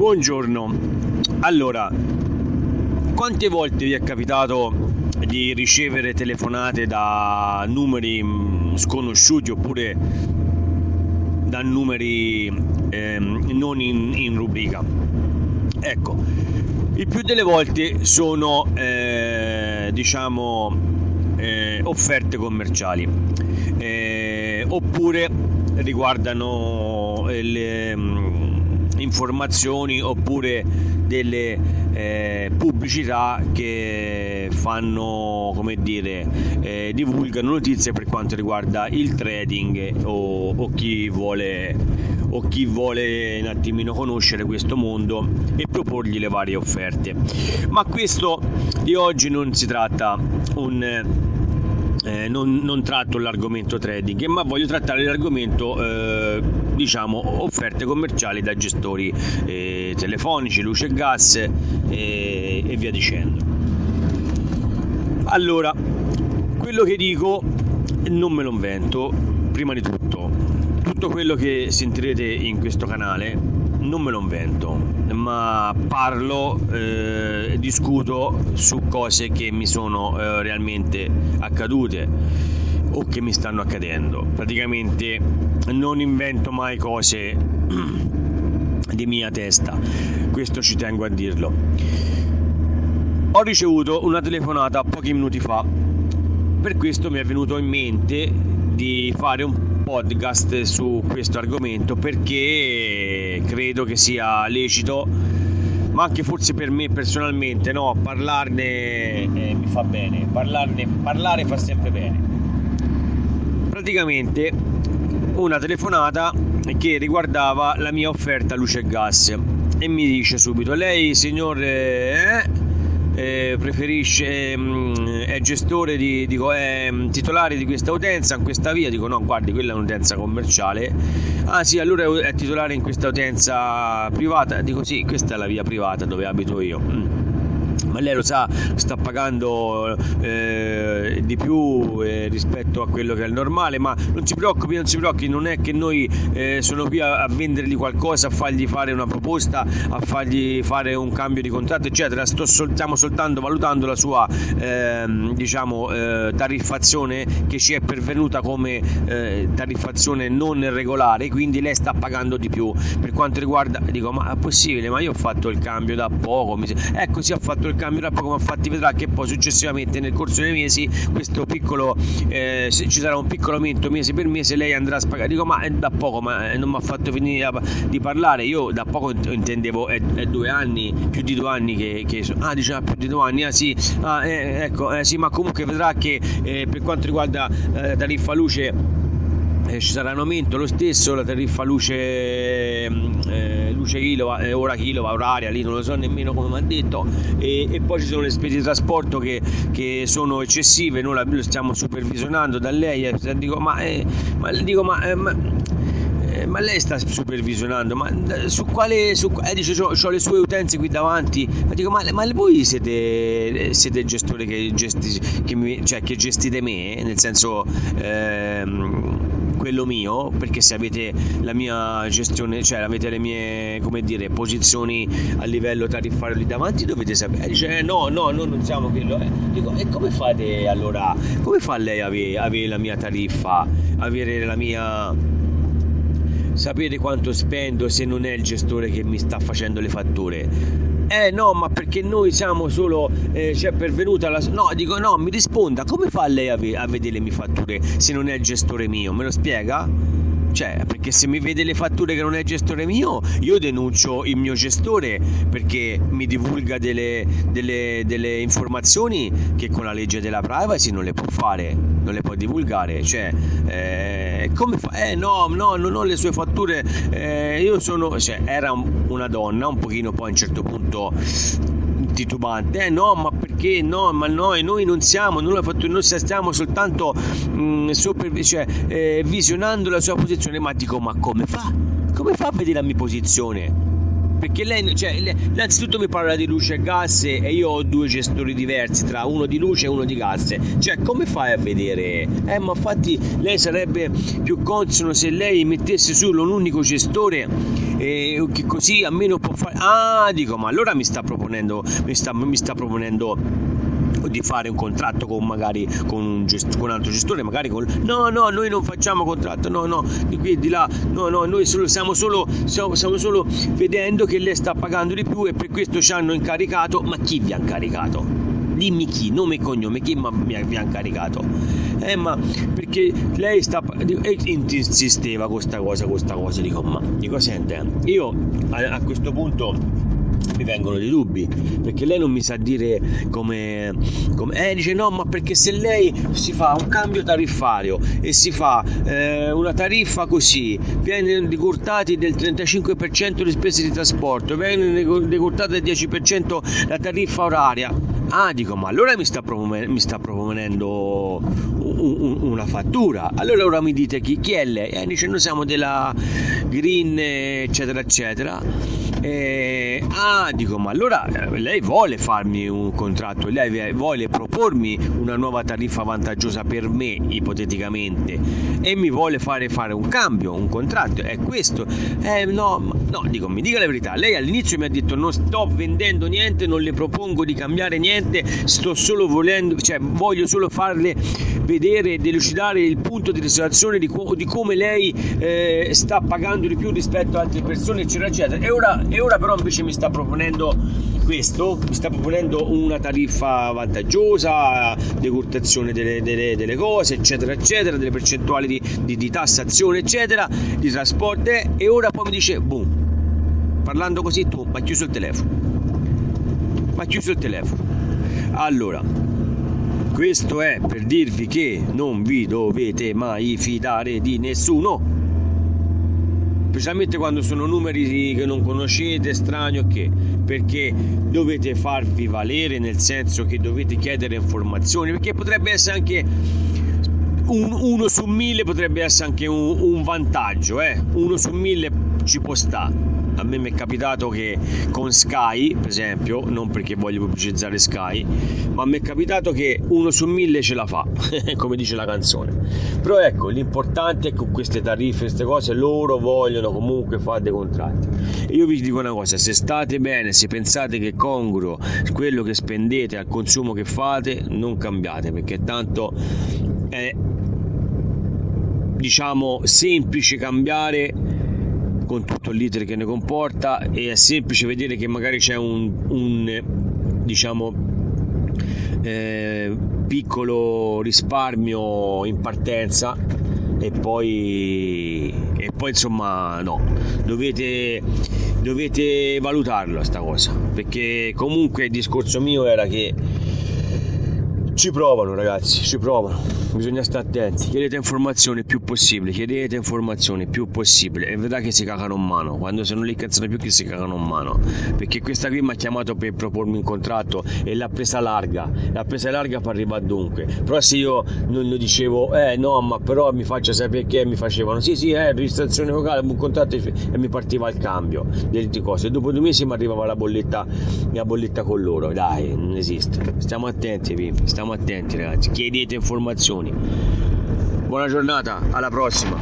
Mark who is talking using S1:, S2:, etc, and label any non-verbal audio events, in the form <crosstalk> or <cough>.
S1: Buongiorno. Allora, quante volte vi è capitato di ricevere telefonate da numeri mm, sconosciuti oppure da numeri eh, non in, in, rubrica? Ecco, il più delle volte sono eh, diciamo eh, offerte commerciali eh, oppure riguardano eh, le mm, informazioni oppure delle eh, pubblicità che fanno come dire eh, divulgano notizie per quanto riguarda il trading o, o chi vuole o chi vuole un attimino conoscere questo mondo e proporgli le varie offerte. Ma questo di oggi non si tratta. Un eh, non, non, tratto l'argomento trading, ma voglio trattare l'argomento eh, diciamo offerte commerciali da gestori eh, telefonici, luce e gas e via dicendo. Allora, quello che dico non me lo invento, prima di tutto, tutto quello che sentirete in questo canale non me lo invento, ma parlo e eh, discuto su cose che mi sono eh, realmente accadute o che mi stanno accadendo. Praticamente non invento mai cose <clears throat> di mia testa, questo ci tengo a dirlo. Ho ricevuto una telefonata pochi minuti fa, per questo mi è venuto in mente di fare un podcast su questo argomento perché credo che sia lecito ma anche forse per me personalmente no? parlarne eh, mi fa bene parlarne, parlare fa sempre bene praticamente una telefonata che riguardava la mia offerta luce e gas e mi dice subito lei signor eh, eh, preferisce, mh, mm, è gestore di, dico, è mm, titolare di questa utenza in questa via, dico no, guardi, quella è un'utenza commerciale. Ah sì, allora è titolare in questa utenza privata, dico sì, questa è la via privata dove abito io. Lei lo sa, sta pagando eh, di più eh, rispetto a quello che è il normale, ma non si preoccupi, non si preoccupi, non è che noi eh, sono qui a, a, vendergli qualcosa, a fargli fare una proposta, a fargli fare un cambio di contratto, eccetera. Sto stiamo soltanto valutando la sua ehm, diciamo, eh, tariffazione che ci è pervenuta come eh, tariffazione non regolare, quindi lei sta pagando di più. Per quanto riguarda, dico, ma è possibile, ma io ho fatto il cambio da poco, mi... ecco, sì, ho fatto il cambio da poco ma infatti vedrà che poi successivamente nel corso dei mesi questo piccolo eh, ci sarà un piccolo aumento mese per mese lei andrà a spagare dico ma è da poco ma eh, non mi ha fatto finire di parlare. Io da poco intendevo è, è due anni più di due anni che, che ah diceva più di due anni ah sì ah, eh, ecco eh, sì ma comunque vedrà che eh, per quanto riguarda eh, tariffa luce ci sarà un aumento lo stesso la tariffa luce, mm, eh, luce kilowatt, eh, ora kilowatt, oraria, lì non lo so nemmeno come mi ha detto. E, e, poi ci sono le spese di trasporto che, che sono eccessive, noi lo stiamo supervisionando da lei, eh, dico ma, eh, ma, dico, ma, eh, ma ma lei sta supervisionando, ma su quale, su, eh, dice ho le sue utenze qui davanti, ma dico ma, ma voi siete, siete gestore che, gesti, che, mi, cioè, che gestite me, nel senso ehm, quello mio, perché se avete la mia gestione, cioè avete le mie, come dire, posizioni a livello tariffario lì davanti, dovete sapere. Dice, eh, no, no, noi non siamo quello. Eh. Dico, e come fate allora? Come fa lei avere, avere la mia tariffa, avere la mia sapere quanto spendo se non è il gestore che mi sta facendo le fatture eh no, ma perché noi siamo solo, eh, ci è pervenuta la... No, dico no, mi risponda, come fa lei a, ve- a vedere le mie fatture se non è il gestore mio? Me lo spiega? Cioè, perché se mi vede le fatture che non è gestore mio, io denuncio il mio gestore perché mi divulga delle, delle, delle informazioni che con la legge della privacy non le può fare, non le può divulgare. Cioè, eh, come fa? Eh no, no, non ho le sue fatture. Eh, io sono. Cioè, era una donna, un pochino poi a un certo punto titubante, eh no, ma perché no, ma noi, noi non siamo, non fatto, noi stiamo soltanto mh, mm, super, cioè, eh, visionando la sua posizione, ma dico, ma come fa? Come fa a vedere la mia posizione? Perché lei, cioè, lei, innanzitutto mi parla di luce e gas e io ho due gestori diversi tra uno di luce e uno di gas. Cioè come fai a vedere? Eh ma infatti lei sarebbe più consono se lei mettesse solo un unico gestore eh, che così almeno può fare. Ah dico ma allora mi sta proponendo mi sta, mi sta proponendo di fare un contratto con magari con un, gest- con un altro gestore, magari con no, no, noi non facciamo contratto, no, no, di qui e di là, no, no, noi solo, stiamo, solo, stiamo, stiamo solo vedendo che lei sta pagando di più e per questo ci hanno incaricato, ma chi vi ha incaricato? Dimmi chi, nome e cognome, chi mi ha, vi ha incaricato? Eh, ma perché lei sta. E insisteva con questa cosa, con questa cosa. Dico, ma dico, sente, io a, a questo punto mi vengono dei dubbi perché lei non mi sa dire come, come eh dice no ma perché se lei si fa un cambio tariffario e si fa eh, una tariffa così viene decurtati del 35% le spese di trasporto viene decurtata del 10% la tariffa oraria ah dico ma allora mi sta, proponendo, mi sta proponendo una fattura allora ora mi dite chi, chi è lei eh, dice noi siamo della green eccetera eccetera eh, ah, dico, ma allora eh, lei vuole farmi un contratto, lei vuole propormi una nuova tariffa vantaggiosa per me, ipoteticamente, e mi vuole fare fare un cambio, un contratto. È questo? Eh, no, no, dico, mi dica la verità. Lei all'inizio mi ha detto non sto vendendo niente, non le propongo di cambiare niente, sto solo volendo, cioè voglio solo farle vedere e delucidare il punto di risoluzione di, di come lei eh, sta pagando di più rispetto a altre persone, eccetera, eccetera. E ora e ora però invece mi sta proponendo questo, mi sta proponendo una tariffa vantaggiosa, decurtazione delle, delle, delle cose, eccetera, eccetera, delle percentuali di, di, di tassazione, eccetera, di trasporto e ora poi mi dice, boom, parlando così tu, ma chiuso il telefono, ma chiuso il telefono. Allora, questo è per dirvi che non vi dovete mai fidare di nessuno. Specialmente quando sono numeri che non conoscete, strani o che, perché dovete farvi valere nel senso che dovete chiedere informazioni, perché potrebbe essere anche un, uno su mille potrebbe essere anche un, un vantaggio, eh? uno su mille ci può stare a me mi è capitato che con Sky, per esempio, non perché voglio pubblicizzare Sky, ma mi è capitato che uno su mille ce la fa, <laughs> come dice la canzone. Però ecco, l'importante è che con queste tariffe, queste cose, loro vogliono comunque fare dei contratti. Io vi dico una cosa, se state bene, se pensate che è congruo quello che spendete al consumo che fate, non cambiate, perché tanto è diciamo semplice cambiare con tutto l'iter che ne comporta e è semplice vedere che magari c'è un, un diciamo eh, piccolo risparmio in partenza e poi, e poi insomma no. Dovete, dovete valutarlo sta cosa perché comunque il discorso mio era che ci provano ragazzi, ci provano, bisogna stare attenti, chiedete informazioni più possibile, chiedete informazioni più possibile e vedrà che si cagano in mano, quando se non li cazzano più che si cagano in mano, perché questa qui mi ha chiamato per propormi un contratto e l'ha presa larga, l'ha presa larga per arrivare dunque, però se io non lo dicevo, eh no ma però mi faccia sapere che mi facevano, sì sì eh registrazione vocale, un contratto e mi partiva il cambio delle cose, e dopo due mesi mi arrivava la bolletta, la bolletta con loro, dai non esiste, stiamo attenti, stiamo attenti ragazzi, chiedete informazioni. Buona giornata, alla prossima!